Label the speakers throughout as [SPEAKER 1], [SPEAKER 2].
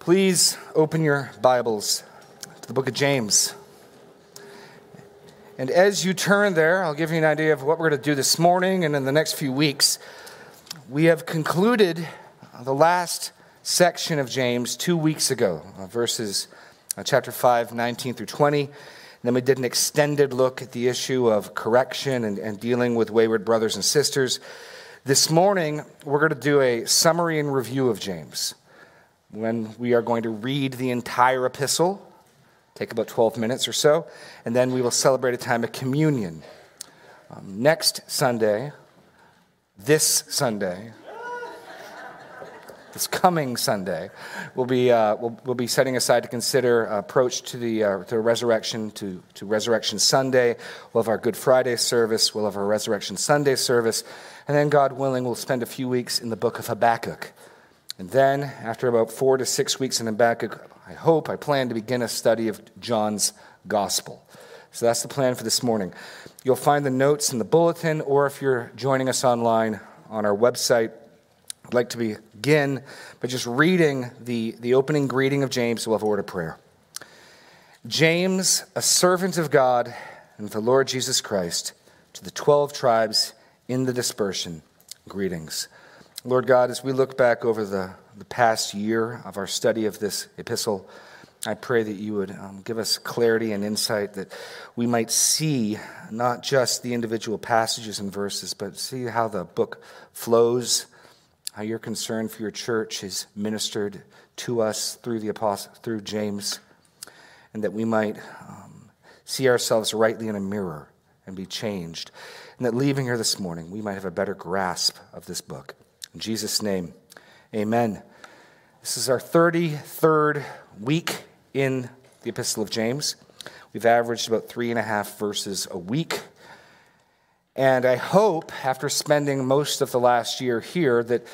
[SPEAKER 1] Please open your Bibles to the book of James. And as you turn there, I'll give you an idea of what we're going to do this morning and in the next few weeks. We have concluded the last section of James two weeks ago, uh, verses uh, chapter 5, 19 through 20. And then we did an extended look at the issue of correction and, and dealing with wayward brothers and sisters. This morning, we're going to do a summary and review of James when we are going to read the entire epistle, take about 12 minutes or so, and then we will celebrate a time of communion. Um, next Sunday, this Sunday, this coming Sunday, we'll be, uh, we'll, we'll, be setting aside to consider approach to the, uh, to resurrection, to, to Resurrection Sunday. We'll have our Good Friday service, we'll have our Resurrection Sunday service, and then, God willing, we'll spend a few weeks in the book of Habakkuk. And then, after about four to six weeks in Habakkuk, I hope, I plan to begin a study of John's Gospel. So that's the plan for this morning. You'll find the notes in the bulletin, or if you're joining us online on our website, I'd like to begin by just reading the, the opening greeting of James. We'll have a word of prayer. James, a servant of God and the Lord Jesus Christ, to the 12 tribes in the dispersion, greetings. Lord God, as we look back over the, the past year of our study of this epistle, I pray that you would um, give us clarity and insight that we might see not just the individual passages and verses, but see how the book flows, how your concern for your church is ministered to us through the apostle, through James, and that we might um, see ourselves rightly in a mirror and be changed, and that leaving here this morning, we might have a better grasp of this book. In Jesus' name, amen. This is our 33rd week in the Epistle of James. We've averaged about three and a half verses a week. And I hope, after spending most of the last year here, that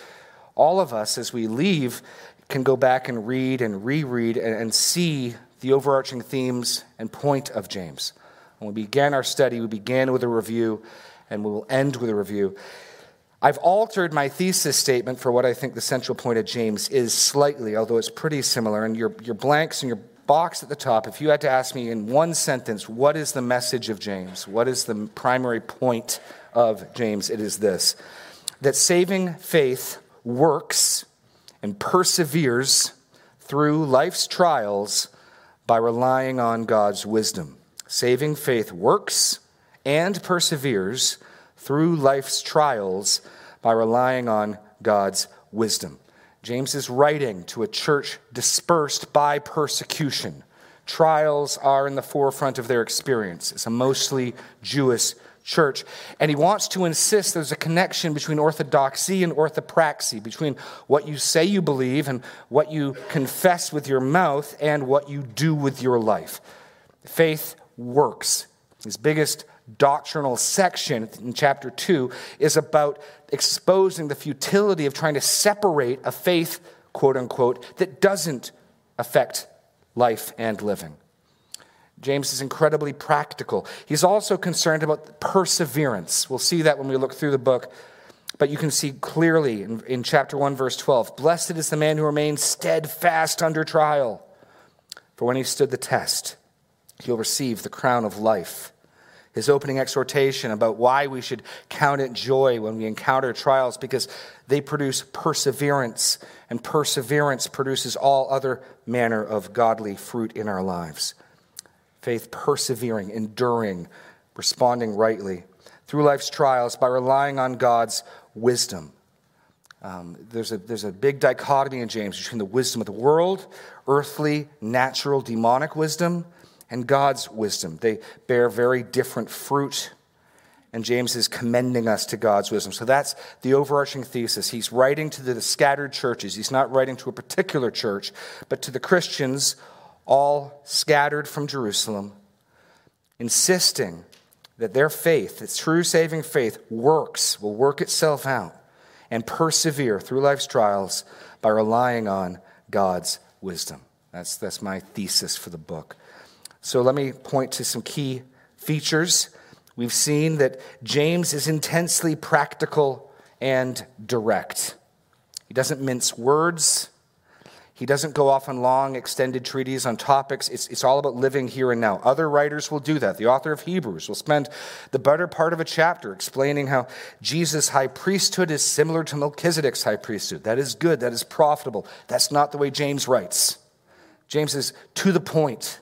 [SPEAKER 1] all of us, as we leave, can go back and read and reread and, see the overarching themes and point of James. When we began our study, we began with a review, and we will end with a review. I've altered my thesis statement for what I think the central point of James is slightly, although it's pretty similar. And your, your blanks and your box at the top, if you had to ask me in one sentence, what is the message of James? What is the primary point of James? It is this that saving faith works and perseveres through life's trials by relying on God's wisdom. Saving faith works and perseveres through life's trials by relying on God's wisdom. James is writing to a church dispersed by persecution. Trials are in the forefront of their experience. It's a mostly Jewish church. And he wants to insist there's a connection between orthodoxy and orthopraxy, between what you say you believe and what you confess with your mouth and what you do with your life. Faith works. His biggest doctrinal section in chapter 2 is about exposing the futility of trying to separate a faith, quote unquote, that doesn't affect life and living. James is incredibly practical. He's also concerned about perseverance. We'll see that when we look through the book. But you can see clearly in, in chapter 1, verse 12 Blessed is the man who remains steadfast under trial, for when he stood the test, he'll receive the crown of life his opening exhortation about why we should count it joy when we encounter trials because they produce perseverance, and perseverance produces all other manner of godly fruit in our lives. Faith persevering, enduring, responding rightly through life's trials by relying on God's wisdom. Um, there's, a, there's a big dichotomy in James between the wisdom of the world, earthly, natural, demonic wisdom, and God's wisdom. They bear very different fruit. And James is commending us to God's wisdom. So that's the overarching thesis. He's writing to the scattered churches. He's not writing to a particular church, but to the Christians, all scattered from Jerusalem, insisting that their faith, its true saving faith, works, will work itself out, and persevere through life's trials by relying on God's wisdom. That's, that's my thesis for the book. So let me point to some key features. We've seen that James is intensely practical and direct. He doesn't mince words. He doesn't go off on long, extended treaties on topics. It's, it's all about living here and now. Other writers will do that. The author of Hebrews will spend the better part of a chapter explaining how Jesus' high priesthood is similar to Melchizedek's high priesthood. That is good. That is profitable. That's not the way James writes. James is to the point.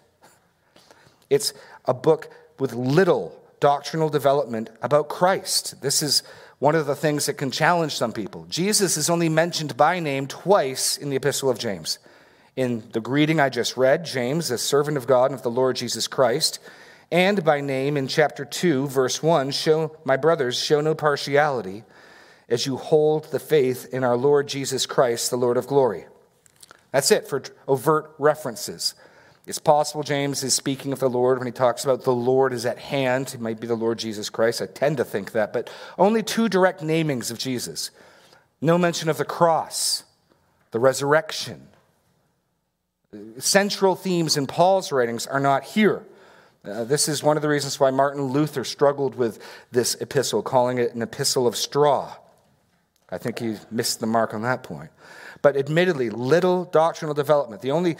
[SPEAKER 1] It's a book with little doctrinal development about Christ. This is one of the things that can challenge some people. Jesus is only mentioned by name twice in the Epistle of James. In the greeting I just read, James, a servant of God and of the Lord Jesus Christ, and by name in chapter 2, verse 1, show, my brothers, show no partiality as you hold the faith in our Lord Jesus Christ, the Lord of glory. That's it for overt references. It's possible James is speaking of the Lord when he talks about the Lord is at hand. It might be the Lord Jesus Christ. I tend to think that, but only two direct namings of Jesus. No mention of the cross, the resurrection. Central themes in Paul's writings are not here. Uh, this is one of the reasons why Martin Luther struggled with this epistle, calling it an epistle of straw. I think he missed the mark on that point. But admittedly, little doctrinal development. The only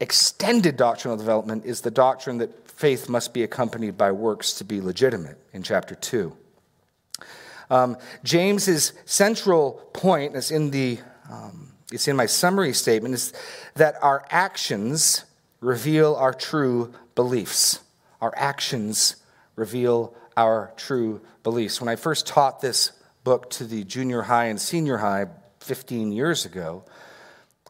[SPEAKER 1] extended doctrinal development is the doctrine that faith must be accompanied by works to be legitimate in chapter 2. Um, James's central point is in the um, it's in my summary statement is that our actions reveal our true beliefs. Our actions reveal our true beliefs. When I first taught this book to the junior high and senior high 15 years ago,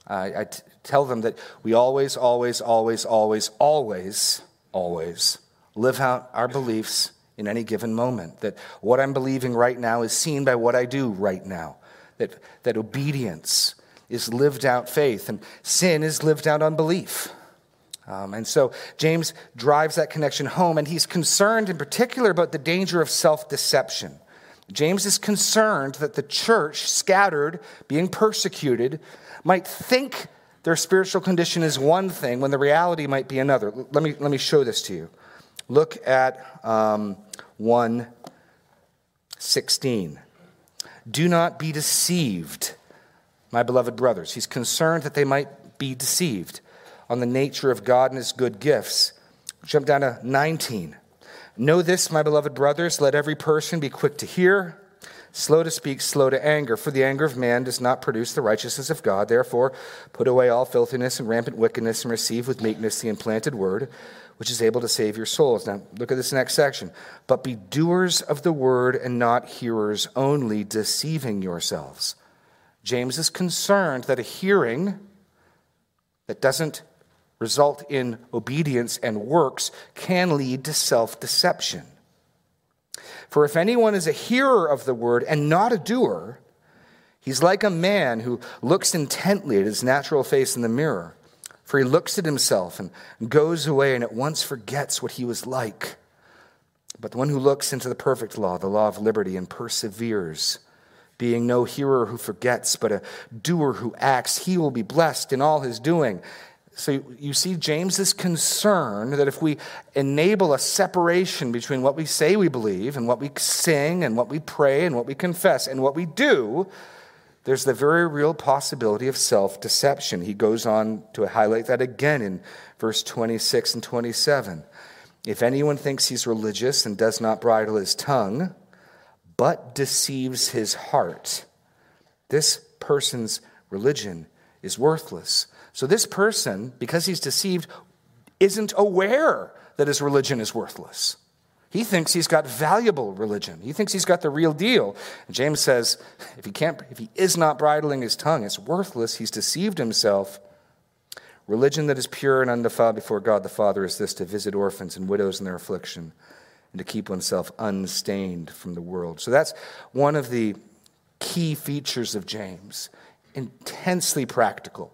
[SPEAKER 1] I, I t- tell them that we always, always, always, always, always, always live out our beliefs in any given moment. That what I'm believing right now is seen by what I do right now. That, that obedience is lived out faith, and sin is lived out unbelief. Um, and so James drives that connection home, and he's concerned in particular about the danger of self deception. James is concerned that the church, scattered, being persecuted, might think their spiritual condition is one thing when the reality might be another. Let me, let me show this to you. Look at um, 116. Do not be deceived, my beloved brothers. He's concerned that they might be deceived on the nature of God and his good gifts. Jump down to 19. Know this, my beloved brothers, let every person be quick to hear slow to speak, slow to anger, for the anger of man does not produce the righteousness of God. Therefore, put away all filthiness and rampant wickedness and receive with meekness the implanted word, which is able to save your souls. Now, look at this next section. But be doers of the word and not hearers only, deceiving yourselves. James is concerned that a hearing that doesn't result in obedience and works can lead to self deception. For if anyone is a hearer of the word and not a doer, he's like a man who looks intently at his natural face in the mirror. For he looks at himself and goes away and at once forgets what he was like. But the one who looks into the perfect law, the law of liberty, and perseveres, being no hearer who forgets, but a doer who acts, he will be blessed in all his doing. So you see James's concern that if we enable a separation between what we say we believe and what we sing and what we pray and what we confess and what we do, there's the very real possibility of self deception. He goes on to highlight that again in verse 26 and 27. If anyone thinks he's religious and does not bridle his tongue, but deceives his heart, this person's religion is worthless. So this person, because he's deceived, isn't aware that his religion is worthless. He thinks he's got valuable religion. He thinks he's got the real deal. And James says, if he can't, if he is not bridling his tongue, it's worthless. He's deceived himself. Religion that is pure and undefiled before God the Father is this to visit orphans and widows in their affliction and to keep oneself unstained from the world. So that's one of the key features of James. Intensely practical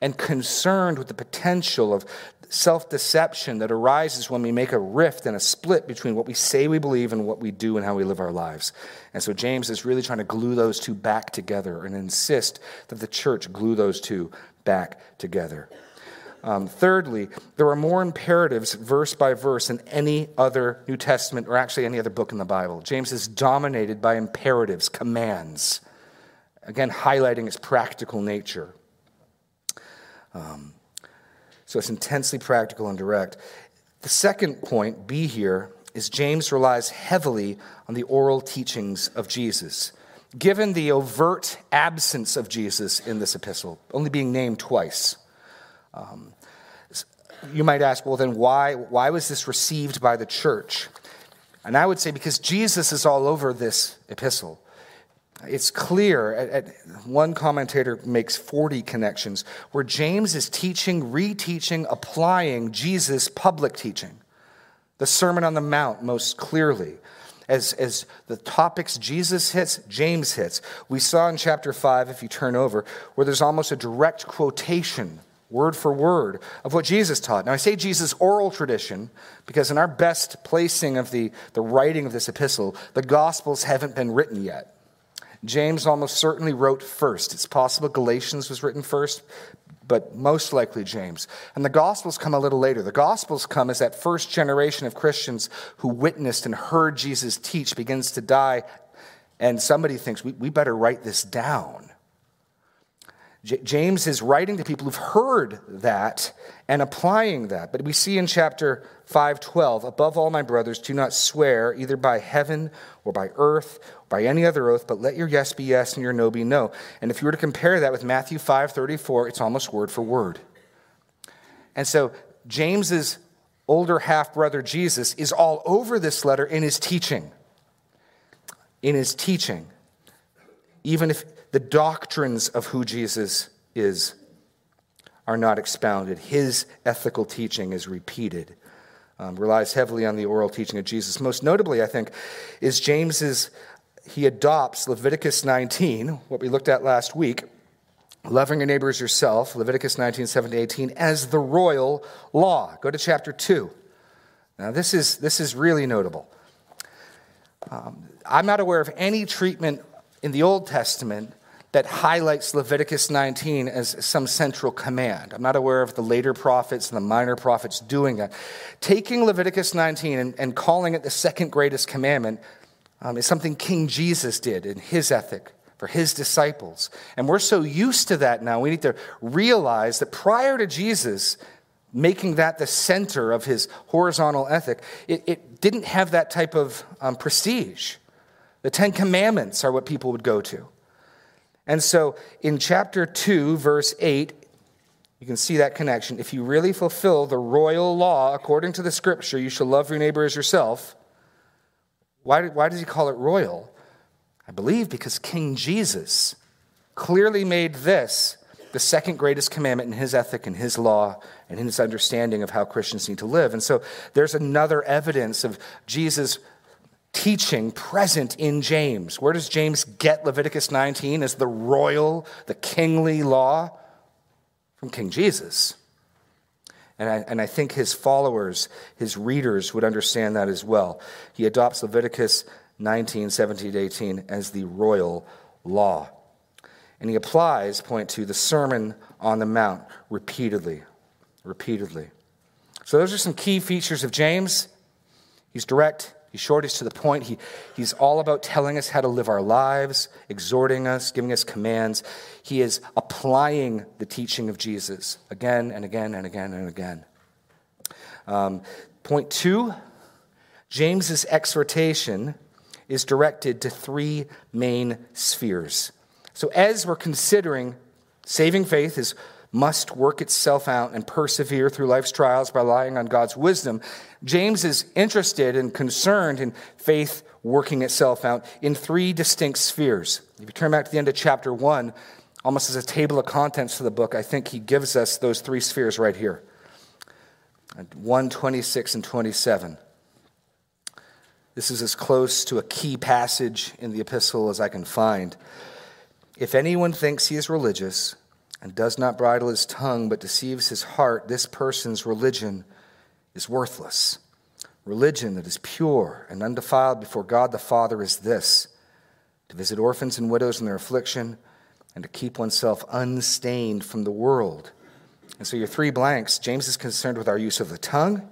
[SPEAKER 1] and concerned with the potential of self deception that arises when we make a rift and a split between what we say we believe and what we do and how we live our lives. And so James is really trying to glue those two back together and insist that the church glue those two back together. Um, thirdly, there are more imperatives verse by verse than any other New Testament or actually any other book in the Bible. James is dominated by imperatives, commands, again, highlighting its practical nature. Um, so it's intensely practical and direct. The second point, B here, is James relies heavily on the oral teachings of Jesus. Given the overt absence of Jesus in this epistle, only being named twice, um, you might ask, well, then why, why was this received by the church? And I would say because Jesus is all over this epistle. It's clear, at, at, one commentator makes 40 connections, where James is teaching, reteaching, applying Jesus' public teaching. The Sermon on the Mount, most clearly. As, as the topics Jesus hits, James hits. We saw in chapter 5, if you turn over, where there's almost a direct quotation word for word, of what Jesus taught. Now, I say Jesus' oral tradition because, in our best placing of the, the writing of this epistle, the Gospels haven't been written yet. James almost certainly wrote first. It's possible Galatians was written first, but most likely James. And the Gospels come a little later. The Gospels come as that first generation of Christians who witnessed and heard Jesus teach begins to die, and somebody thinks, we, we better write this down. J- James is writing to people who've heard that and applying that. But we see in chapter 5:12, above all my brothers, do not swear either by heaven or by earth or by any other oath, but let your yes be yes and your no be no. And if you were to compare that with Matthew 5:34, it's almost word for word. And so James's older half brother Jesus is all over this letter in his teaching. In his teaching. Even if the doctrines of who Jesus is are not expounded. His ethical teaching is repeated, um, relies heavily on the oral teaching of Jesus. Most notably, I think, is James's, he adopts Leviticus 19, what we looked at last week, loving your neighbor as yourself, Leviticus 19, 7 to 18, as the royal law. Go to chapter 2. Now, this is, this is really notable. Um, I'm not aware of any treatment in the Old Testament that highlights Leviticus 19 as some central command. I'm not aware of the later prophets and the minor prophets doing that. Taking Leviticus 19 and, and calling it the second greatest commandment um, is something King Jesus did in his ethic for his disciples. And we're so used to that now, we need to realize that prior to Jesus making that the center of his horizontal ethic, it, it didn't have that type of um, prestige. The Ten Commandments are what people would go to. And so in chapter 2, verse 8, you can see that connection. If you really fulfill the royal law according to the scripture, you shall love your neighbor as yourself. Why, why does he call it royal? I believe because King Jesus clearly made this the second greatest commandment in his ethic and his law and in his understanding of how Christians need to live. And so there's another evidence of Jesus' teaching present in James. Where does James get Leviticus 19 as the royal, the kingly law? From King Jesus. And I, and I think his followers, his readers, would understand that as well. He adopts Leviticus 19, 17 to 18 as the royal law. And he applies, point to, the Sermon on the Mount repeatedly. Repeatedly. So those are some key features of James. He's direct, He's short, he's to the point. He, he's all about telling us how to live our lives, exhorting us, giving us commands. He is applying the teaching of Jesus again and again and again and again. Um, point two James's exhortation is directed to three main spheres. So, as we're considering saving faith is must work itself out and persevere through life's trials by relying on God's wisdom. James is interested and concerned in faith working itself out in three distinct spheres. If you turn back to the end of chapter 1, almost as a table of contents to the book, I think he gives us those three spheres right here 1, 26, and 27. This is as close to a key passage in the epistle as I can find. If anyone thinks he is religious, and does not bridle his tongue but deceives his heart, this person's religion is worthless. Religion that is pure and undefiled before God the Father is this to visit orphans and widows in their affliction and to keep oneself unstained from the world. And so, your three blanks James is concerned with our use of the tongue,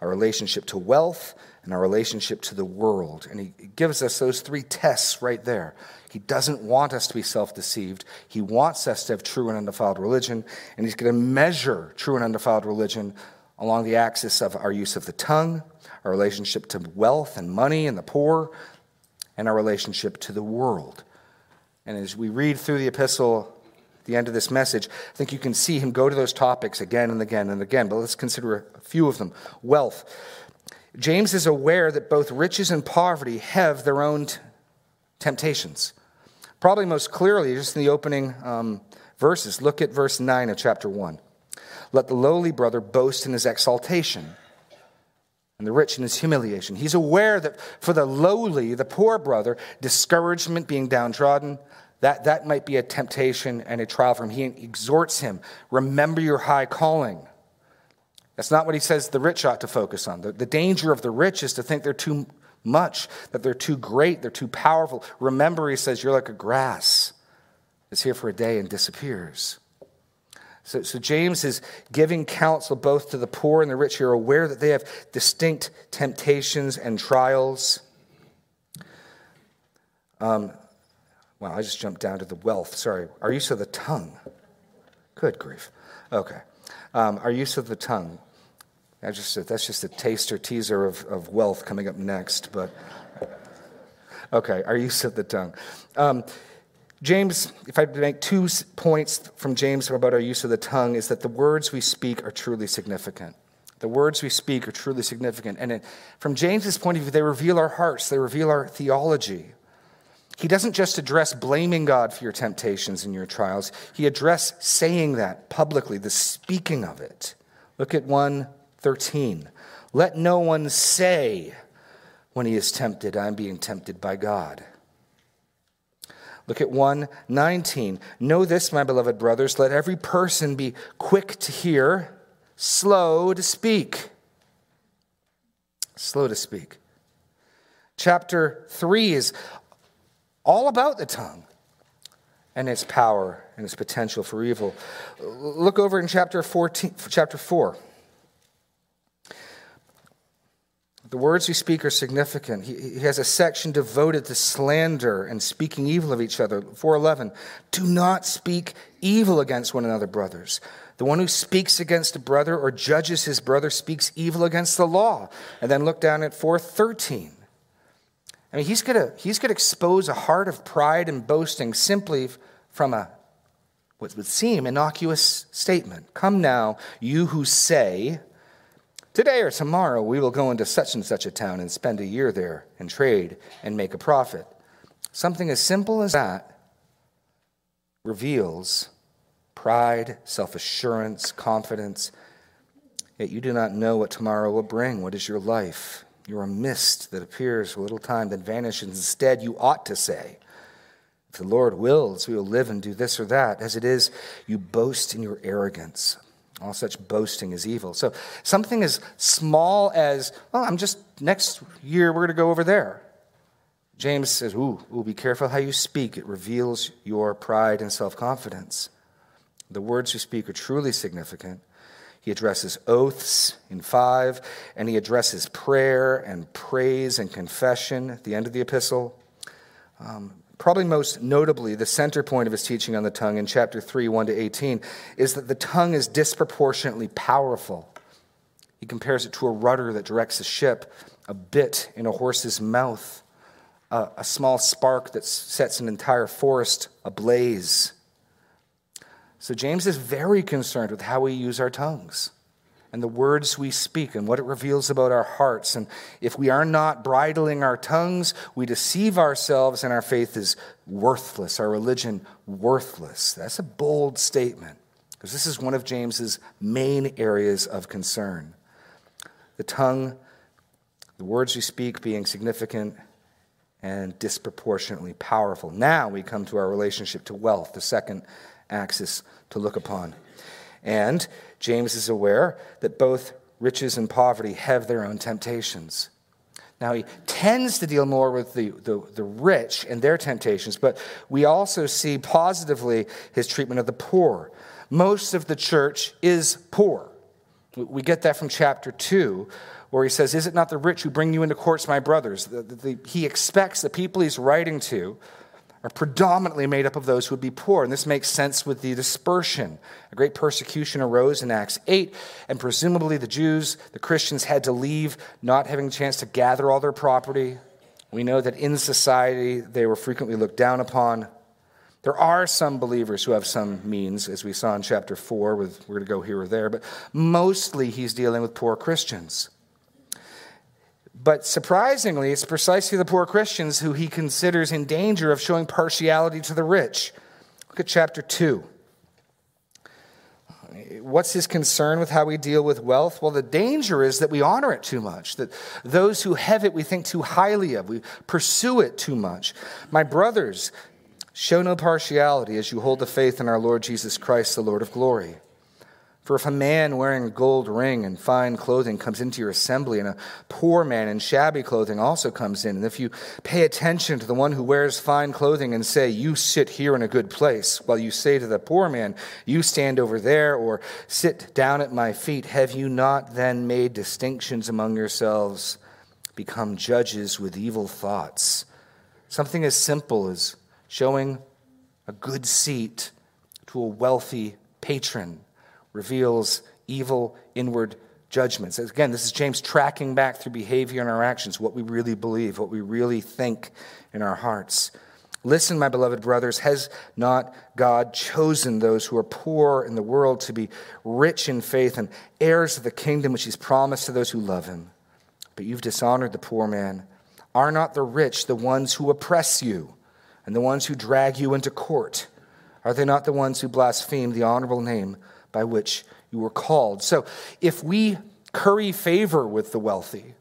[SPEAKER 1] our relationship to wealth, and our relationship to the world. And he gives us those three tests right there. He doesn't want us to be self deceived. He wants us to have true and undefiled religion, and he's going to measure true and undefiled religion along the axis of our use of the tongue, our relationship to wealth and money and the poor, and our relationship to the world. And as we read through the epistle, the end of this message, I think you can see him go to those topics again and again and again. But let's consider a few of them. Wealth. James is aware that both riches and poverty have their own t- temptations. Probably most clearly, just in the opening um, verses. Look at verse 9 of chapter 1. Let the lowly brother boast in his exaltation, and the rich in his humiliation. He's aware that for the lowly, the poor brother, discouragement, being downtrodden, that, that might be a temptation and a trial for him. He exhorts him remember your high calling. That's not what he says the rich ought to focus on. The, the danger of the rich is to think they're too much, that they're too great, they're too powerful. Remember, he says, you're like a grass. It's here for a day and disappears. So, so, James is giving counsel both to the poor and the rich who are aware that they have distinct temptations and trials. Um, well, I just jumped down to the wealth. Sorry. Our use of the tongue. Good grief. Okay. Um, our use of the tongue. That's just that's just a taster teaser of, of wealth coming up next. But okay, our use of the tongue. Um, James, if I make two points from James about our use of the tongue, is that the words we speak are truly significant. The words we speak are truly significant. And it, from James's point of view, they reveal our hearts, they reveal our theology. He doesn't just address blaming God for your temptations and your trials, he addresses saying that publicly, the speaking of it. Look at 113. Let no one say when he is tempted, I'm being tempted by God. Look at 119. Know this, my beloved brothers, let every person be quick to hear, slow to speak. Slow to speak. Chapter 3 is all about the tongue and its power and its potential for evil. Look over in chapter 14, chapter 4. The words we speak are significant. He, he has a section devoted to slander and speaking evil of each other. 411. Do not speak evil against one another, brothers. The one who speaks against a brother or judges his brother speaks evil against the law. And then look down at 413. I mean, he's going he's to expose a heart of pride and boasting simply from a what would seem innocuous statement. Come now, you who say, Today or tomorrow we will go into such and such a town and spend a year there and trade and make a profit. Something as simple as that reveals pride, self assurance, confidence. Yet you do not know what tomorrow will bring. What is your life? You're a mist that appears for a little time, then vanishes. Instead, you ought to say, If the Lord wills, we will live and do this or that. As it is, you boast in your arrogance. All such boasting is evil. So something as small as, well, I'm just, next year we're going to go over there. James says, ooh, ooh, be careful how you speak. It reveals your pride and self confidence. The words you speak are truly significant. He addresses oaths in five, and he addresses prayer and praise and confession at the end of the epistle. Um, Probably most notably, the center point of his teaching on the tongue in chapter 3, 1 to 18, is that the tongue is disproportionately powerful. He compares it to a rudder that directs a ship, a bit in a horse's mouth, a, a small spark that sets an entire forest ablaze. So, James is very concerned with how we use our tongues and the words we speak and what it reveals about our hearts. And if we are not bridling our tongues, we deceive ourselves and our faith is worthless, our religion worthless. That's a bold statement because this is one of James's main areas of concern. The tongue, the words we speak being significant and disproportionately powerful. Now we come to our relationship to wealth, the second axis to look upon. And James is aware that both riches and poverty have their own temptations. Now, he tends to deal more with the, the, the, rich and their temptations, but we also see positively his treatment of the poor. Most of the church is poor. We get that from chapter 2, where he says, Is it not the rich who bring you into courts, my brothers? The, the, he expects the people he's writing to are predominantly made up of those who would be poor. And this makes sense with the dispersion. A great persecution arose in Acts 8, and presumably the Jews, the Christians, had to leave, not having a chance to gather all their property. We know that in society they were frequently looked down upon. There are some believers who have some means, as we saw in chapter 4, with, we're going to go here or there, but mostly he's dealing with poor Christians. But surprisingly, it's precisely the poor Christians who he considers in danger of showing partiality to the rich. Look at chapter 2. What's his concern with how we deal with wealth? Well, the danger is that we honor it too much, that those who have it we think too highly of, we pursue it too much. My brothers, Show no partiality as you hold the faith in our Lord Jesus Christ, the Lord of glory. For if a man wearing a gold ring and fine clothing comes into your assembly, and a poor man in shabby clothing also comes in, and if you pay attention to the one who wears fine clothing and say, You sit here in a good place, while you say to the poor man, You stand over there, or sit down at my feet, have you not then made distinctions among yourselves, become judges with evil thoughts? Something as simple as showing a good seat to a wealthy patron reveals evil inward judgments. Again, this is James tracking back through behavior and our actions, what we really believe, what we really think in our hearts. Listen, my beloved brothers, has not God chosen those who are poor in the world to be rich in faith and heirs of the kingdom which He's promised to those who love Him? But you've dishonored the poor man. Are not the rich the ones who oppress you? and the ones who drag you into court? Are they not the ones who blaspheme the honorable name by which you were called? So if we curry favor with the wealthy,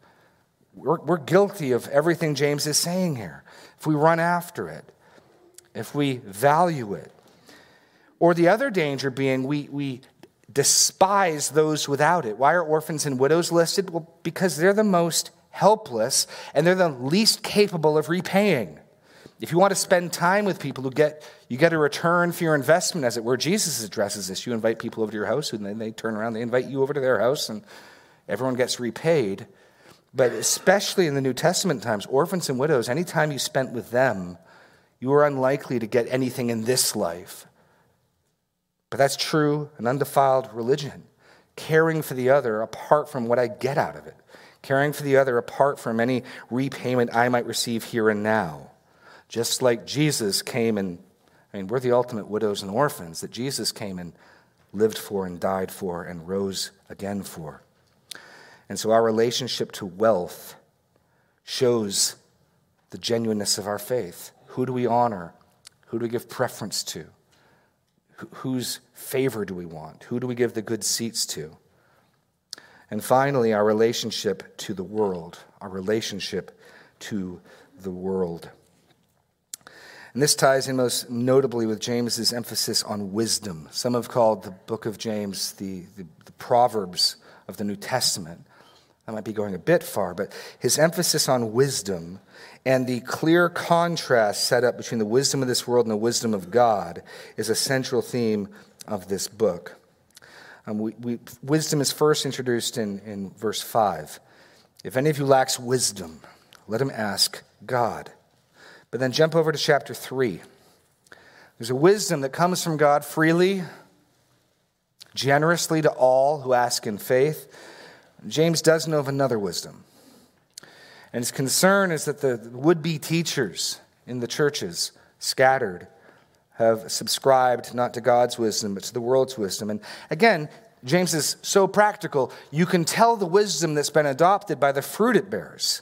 [SPEAKER 1] we're, we're guilty of everything James is saying here. If we run after it, if we value it, or the other danger being we, we despise those without it. Why are orphans and widows listed? Well, because they're the most helpless and they're the least capable of repaying. If you want to spend time with people who get you get a return for your investment, as it were, Jesus addresses this. You invite people over to your house, and then they turn around, they invite you over to their house, and everyone gets repaid. But especially in the New Testament times, orphans and widows, any time you spent with them, you were unlikely to get anything in this life. But that's true an undefiled religion. Caring for the other apart from what I get out of it. Caring for the other apart from any repayment I might receive here and now. Just like Jesus came and, I mean, we're the ultimate widows and orphans that Jesus came and lived for and died for and rose again for. And so our relationship to wealth shows the genuineness of our faith. Who do we honor? Who do we give preference to? Whose favor do we want? Who do we give the good seats to? And finally, our relationship to the world. Our relationship to the world. And this ties in most notably with James's emphasis on wisdom. Some have called the book of James the, the, the Proverbs of the New Testament. I might be going a bit far, but his emphasis on wisdom and the clear contrast set up between the wisdom of this world and the wisdom of God is a central theme of this book. Um, we, we, wisdom is first introduced in, in verse 5. If any of you lacks wisdom, let him ask God but then jump over to chapter 3. There's a wisdom that comes from God freely, generously to all who ask in faith. James does know of another wisdom. And his concern is that the would be teachers in the churches, scattered, have subscribed not to God's wisdom, but to the world's wisdom. And again, James is so practical, you can tell the wisdom that's been adopted by the fruit it bears.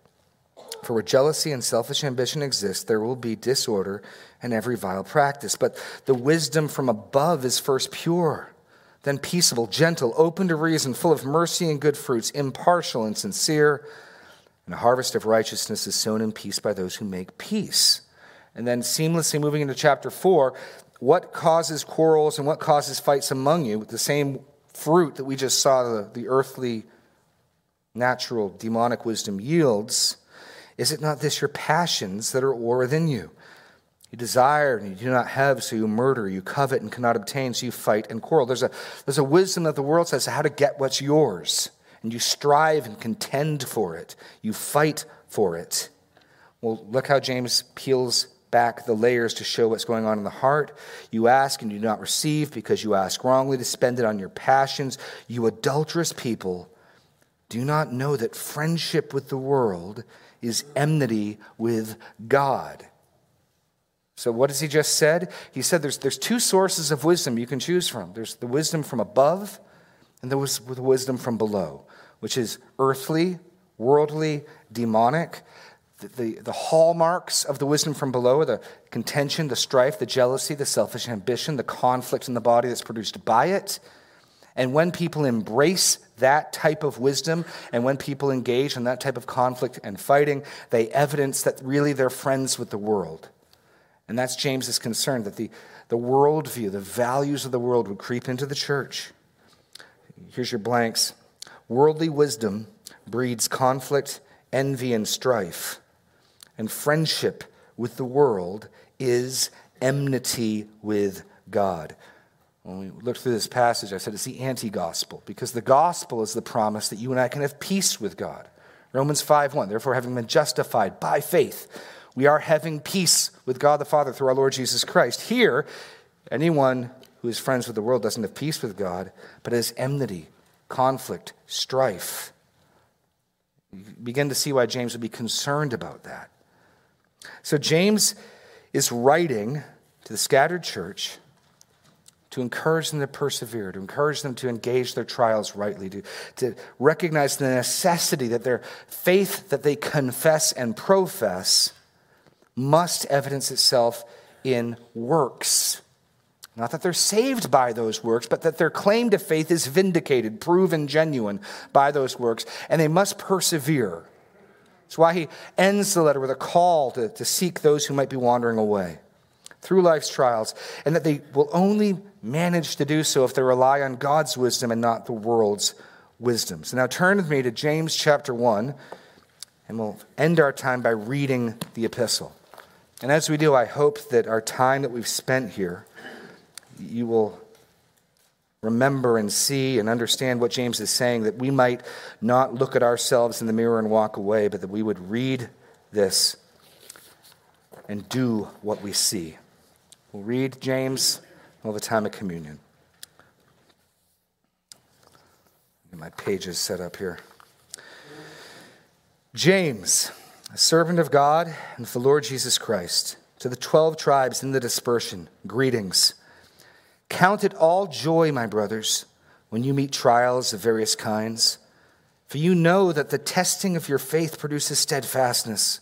[SPEAKER 1] For where jealousy and selfish ambition exist, there will be disorder and every vile practice. But the wisdom from above is first pure, then peaceable, gentle, open to reason, full of mercy and good fruits, impartial and sincere. And a harvest of righteousness is sown in peace by those who make peace. And then, seamlessly moving into chapter 4, what causes quarrels and what causes fights among you? The same fruit that we just saw the, the earthly, natural, demonic wisdom yields. Is it not this your passions that are at war within you? You desire and you do not have, so you murder. You covet and cannot obtain, so you fight and quarrel. There's a, there's a wisdom that the world says how to get what's yours. And you strive and contend for it. You fight for it. Well, look how James peels back the layers to show what's going on in the heart. You ask and you do not receive because you ask wrongly to spend it on your passions. You adulterous people, do not know that friendship with the world is enmity with God. So, what has he just said? He said there's, there's two sources of wisdom you can choose from there's the wisdom from above, and there was the wisdom from below, which is earthly, worldly, demonic. The, the, the hallmarks of the wisdom from below are the contention, the strife, the jealousy, the selfish ambition, the conflict in the body that's produced by it. And when people embrace that type of wisdom and when people engage in that type of conflict and fighting, they evidence that really they're friends with the world. And that's James's concern that the, the worldview, the values of the world would creep into the church. Here's your blanks. Worldly wisdom breeds conflict, envy, and strife. And friendship with the world is enmity with God. When we looked through this passage, I said it's the anti gospel because the gospel is the promise that you and I can have peace with God. Romans 5 1. Therefore, having been justified by faith, we are having peace with God the Father through our Lord Jesus Christ. Here, anyone who is friends with the world doesn't have peace with God, but has enmity, conflict, strife. You begin to see why James would be concerned about that. So, James is writing to the scattered church to encourage them to persevere, to encourage them to engage their trials rightly, to, to recognize the necessity that their faith that they confess and profess must evidence itself in works. Not that they're saved by those works, but that their claim to faith is vindicated, proven genuine by those works, and they must persevere. That's why he ends the letter with a call to, to seek those who might be wandering away through life's trials, and that they will only manage to do so if they rely on God's wisdom and not the world's wisdom. So now turn with me to James chapter 1, and we'll end our time by reading the epistle. And as we do, I hope that our time that we've spent here, you will remember and see and understand what James is saying, that we might not look at ourselves in the mirror and walk away, but that we would read this and do what we see. We'll read James, have a time of communion. Get my pages set up here. James a servant of God and of the Lord Jesus Christ, to the 12 tribes in the dispersion, greetings. Count it all joy, my brothers, when you meet trials of various kinds, for you know that the testing of your faith produces steadfastness.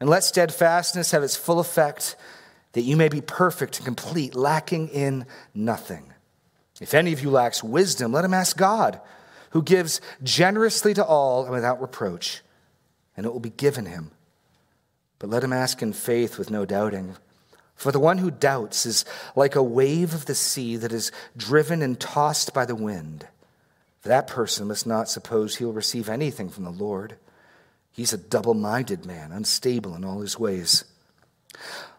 [SPEAKER 1] And let steadfastness have its full effect, that you may be perfect and complete, lacking in nothing. If any of you lacks wisdom, let him ask God, who gives generously to all and without reproach and it will be given him. But let him ask in faith with no doubting. For the one who doubts is like a wave of the sea that is driven and tossed by the wind. For that person must not suppose he'll receive anything from the Lord. He's a double minded man, unstable in all his ways.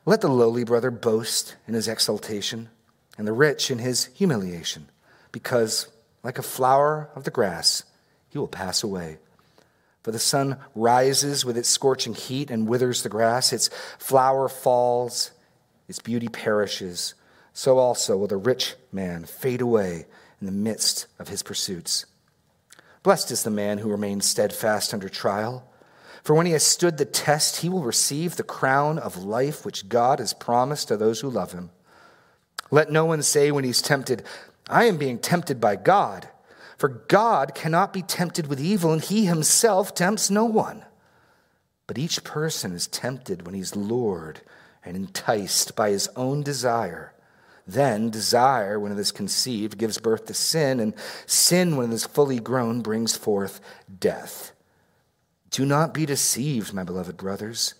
[SPEAKER 1] Let the lowly brother boast in his exaltation, and the rich in his humiliation, because, like a flower of the grass, he will pass away. For the sun rises with its scorching heat and withers the grass, its flower falls, its beauty perishes. So also will the rich man fade away in the midst of his pursuits. Blessed is the man who remains steadfast under trial. For when he has stood the test, he will receive the crown of life which God has promised to those who love him. Let no one say when he's tempted, I am being tempted by God. For God cannot be tempted with evil, and he himself tempts no one. But each person is tempted when he's lured and enticed by his own desire. Then desire, when it is conceived, gives birth to sin, and sin, when it is fully grown, brings forth death. Do not be deceived, my beloved brothers.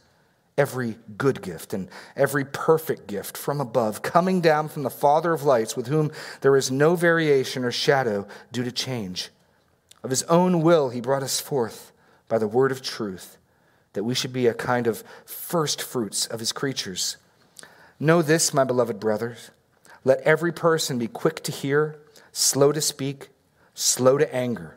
[SPEAKER 1] Every good gift and every perfect gift from above, coming down from the Father of lights, with whom there is no variation or shadow due to change. Of his own will, he brought us forth by the word of truth, that we should be a kind of first fruits of his creatures. Know this, my beloved brothers. Let every person be quick to hear, slow to speak, slow to anger.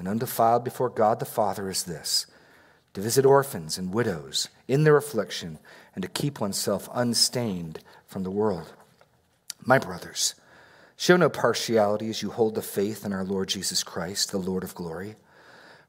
[SPEAKER 1] and undefiled before God the Father is this to visit orphans and widows in their affliction and to keep oneself unstained from the world. My brothers, show no partiality as you hold the faith in our Lord Jesus Christ, the Lord of glory.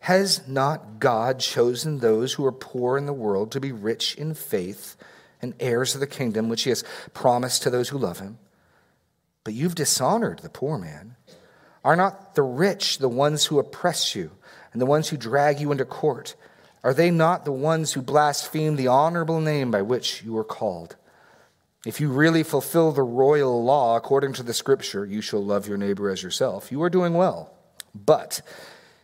[SPEAKER 1] Has not God chosen those who are poor in the world to be rich in faith and heirs of the kingdom which he has promised to those who love him? But you've dishonored the poor man. Are not the rich the ones who oppress you and the ones who drag you into court? Are they not the ones who blaspheme the honorable name by which you are called? If you really fulfill the royal law according to the scripture, you shall love your neighbor as yourself, you are doing well. But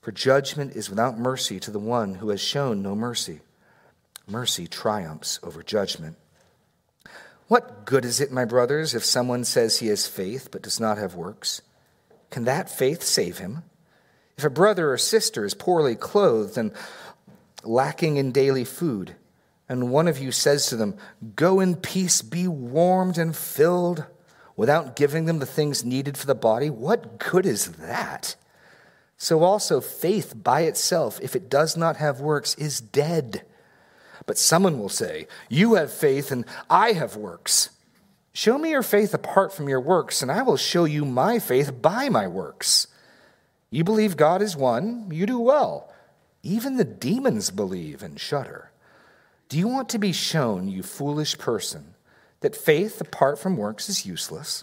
[SPEAKER 1] For judgment is without mercy to the one who has shown no mercy. Mercy triumphs over judgment. What good is it, my brothers, if someone says he has faith but does not have works? Can that faith save him? If a brother or sister is poorly clothed and lacking in daily food, and one of you says to them, Go in peace, be warmed and filled, without giving them the things needed for the body, what good is that? So also, faith by itself, if it does not have works, is dead. But someone will say, You have faith and I have works. Show me your faith apart from your works, and I will show you my faith by my works. You believe God is one, you do well. Even the demons believe and shudder. Do you want to be shown, you foolish person, that faith apart from works is useless?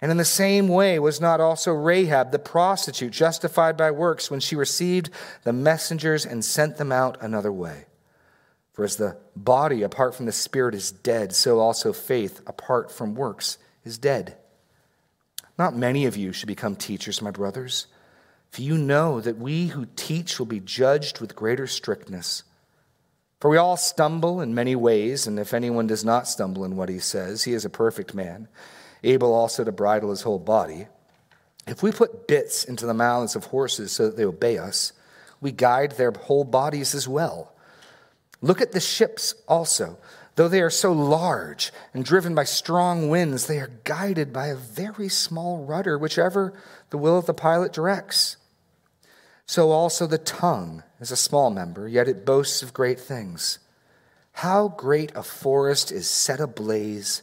[SPEAKER 1] And in the same way, was not also Rahab the prostitute justified by works when she received the messengers and sent them out another way? For as the body apart from the spirit is dead, so also faith apart from works is dead. Not many of you should become teachers, my brothers, for you know that we who teach will be judged with greater strictness. For we all stumble in many ways, and if anyone does not stumble in what he says, he is a perfect man able also to bridle his whole body. If we put bits into the mouths of horses so that they obey us, we guide their whole bodies as well. Look at the ships also. Though they are so large and driven by strong winds, they are guided by a very small rudder, whichever the will of the pilot directs. So also the tongue is a small member, yet it boasts of great things. How great a forest is set ablaze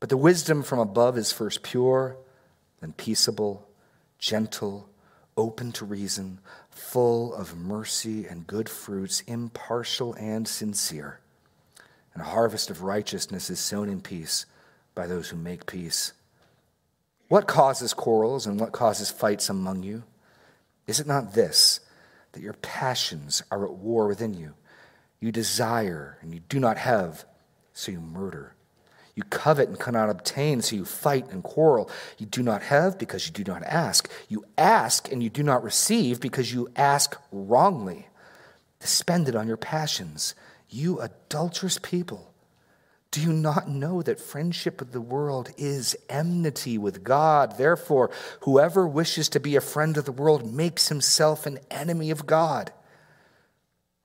[SPEAKER 1] But the wisdom from above is first pure, then peaceable gentle, open to reason, full of mercy and good fruits, impartial and sincere. And a harvest of righteousness is sown in peace by those who make peace. What causes quarrels and what causes fights among you? Is it not this, that your passions are at war within you? You desire and you do not have, so you murder. You covet and cannot obtain, so you fight and quarrel. You do not have because you do not ask. You ask and you do not receive because you ask wrongly to spend it on your passions. You adulterous people. Do you not know that friendship with the world is enmity with God? Therefore, whoever wishes to be a friend of the world makes himself an enemy of God.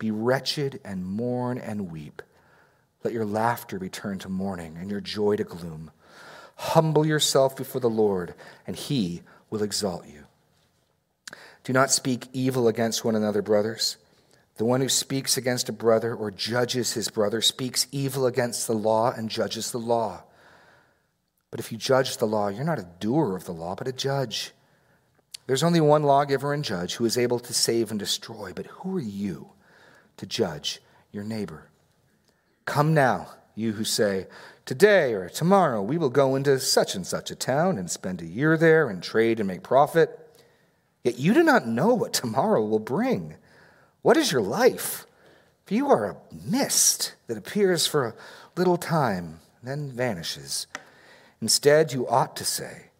[SPEAKER 1] Be wretched and mourn and weep. Let your laughter be turned to mourning and your joy to gloom. Humble yourself before the Lord, and he will exalt you. Do not speak evil against one another, brothers. The one who speaks against a brother or judges his brother speaks evil against the law and judges the law. But if you judge the law, you're not a doer of the law, but a judge. There's only one lawgiver and judge who is able to save and destroy. But who are you? To judge your neighbor. Come now, you who say, Today or tomorrow we will go into such and such a town and spend a year there and trade and make profit. Yet you do not know what tomorrow will bring. What is your life? For you are a mist that appears for a little time, then vanishes. Instead, you ought to say,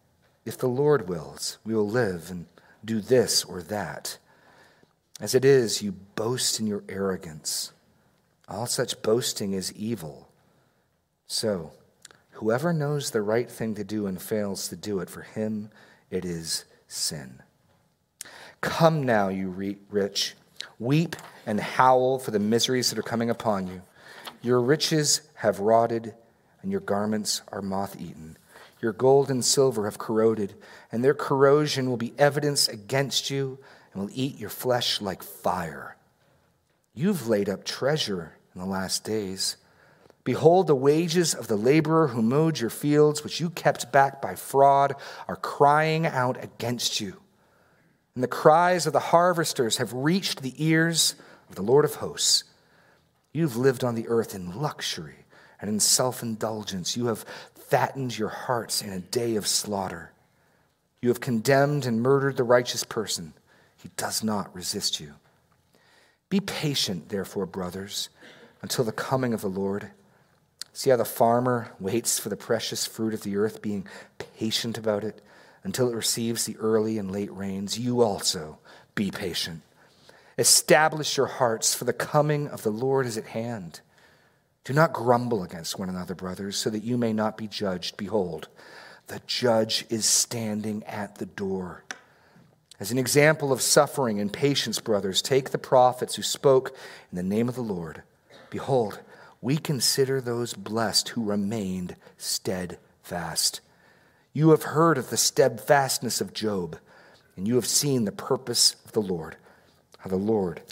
[SPEAKER 1] If the Lord wills, we will live and do this or that. As it is, you boast in your arrogance. All such boasting is evil. So, whoever knows the right thing to do and fails to do it, for him it is sin. Come now, you rich, weep and howl for the miseries that are coming upon you. Your riches have rotted, and your garments are moth eaten. Your gold and silver have corroded, and their corrosion will be evidence against you and will eat your flesh like fire. You've laid up treasure in the last days. Behold, the wages of the laborer who mowed your fields, which you kept back by fraud, are crying out against you. And the cries of the harvesters have reached the ears of the Lord of hosts. You've lived on the earth in luxury and in self indulgence. You have fattened your hearts in a day of slaughter. You have condemned and murdered the righteous person. He does not resist you. Be patient, therefore, brothers, until the coming of the Lord. See how the farmer waits for the precious fruit of the earth, being patient about it until it receives the early and late rains. You also be patient. Establish your hearts, for the coming of the Lord is at hand. Do not grumble against one another, brothers, so that you may not be judged. Behold, the judge is standing at the door. As an example of suffering and patience, brothers, take the prophets who spoke in the name of the Lord. Behold, we consider those blessed who remained steadfast. You have heard of the steadfastness of Job, and you have seen the purpose of the Lord, how the Lord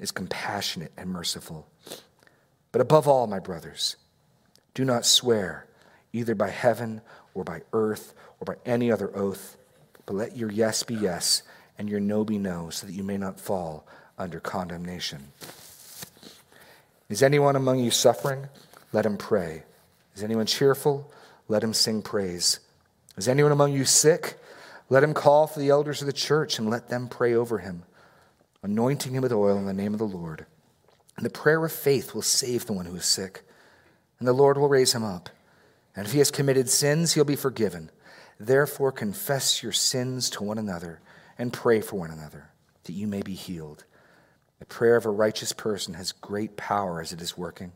[SPEAKER 1] is compassionate and merciful. But above all, my brothers, do not swear either by heaven or by earth or by any other oath, but let your yes be yes and your no be no, so that you may not fall under condemnation. Is anyone among you suffering? Let him pray. Is anyone cheerful? Let him sing praise. Is anyone among you sick? Let him call for the elders of the church and let them pray over him, anointing him with oil in the name of the Lord. And the prayer of faith will save the one who is sick, and the Lord will raise him up. And if he has committed sins, he'll be forgiven. Therefore, confess your sins to one another and pray for one another, that you may be healed. The prayer of a righteous person has great power as it is working.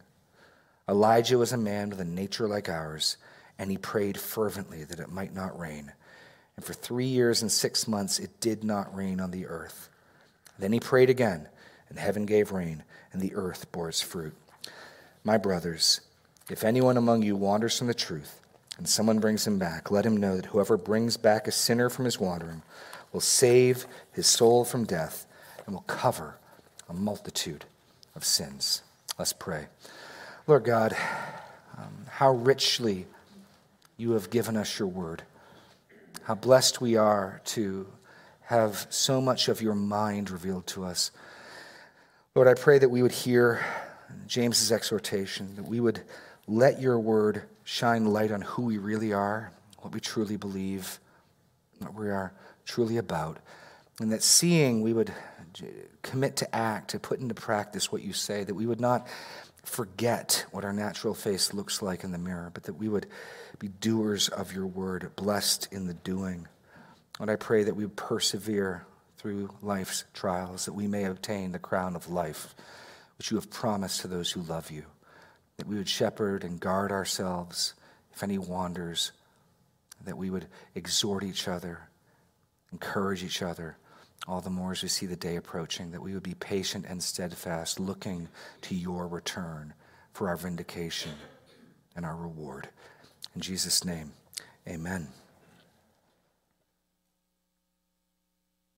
[SPEAKER 1] Elijah was a man with a nature like ours, and he prayed fervently that it might not rain. And for three years and six months it did not rain on the earth. Then he prayed again, and heaven gave rain and the earth bore its fruit. My brothers, if anyone among you wanders from the truth, and someone brings him back, let him know that whoever brings back a sinner from his wandering will save his soul from death and will cover a multitude of sins. Let's pray. Lord God, um, how richly you have given us your word. How blessed we are to have so much of your mind revealed to us. Lord, I pray that we would hear James's exhortation, that we would let your word shine light on who we really are, what we truly believe, what we are truly about, and that seeing we would commit to act, to put into practice what you say, that we would not forget what our natural face looks like in the mirror, but that we would be doers of your word, blessed in the doing. And I pray that we would persevere through life's trials, that we may obtain the crown of life, which you have promised to those who love you, that we would shepherd and guard ourselves if any wanders, that we would exhort each other, encourage each other, all the more as we see the day approaching, that we would be patient and steadfast, looking to your return for our vindication and our reward. In Jesus' name, amen.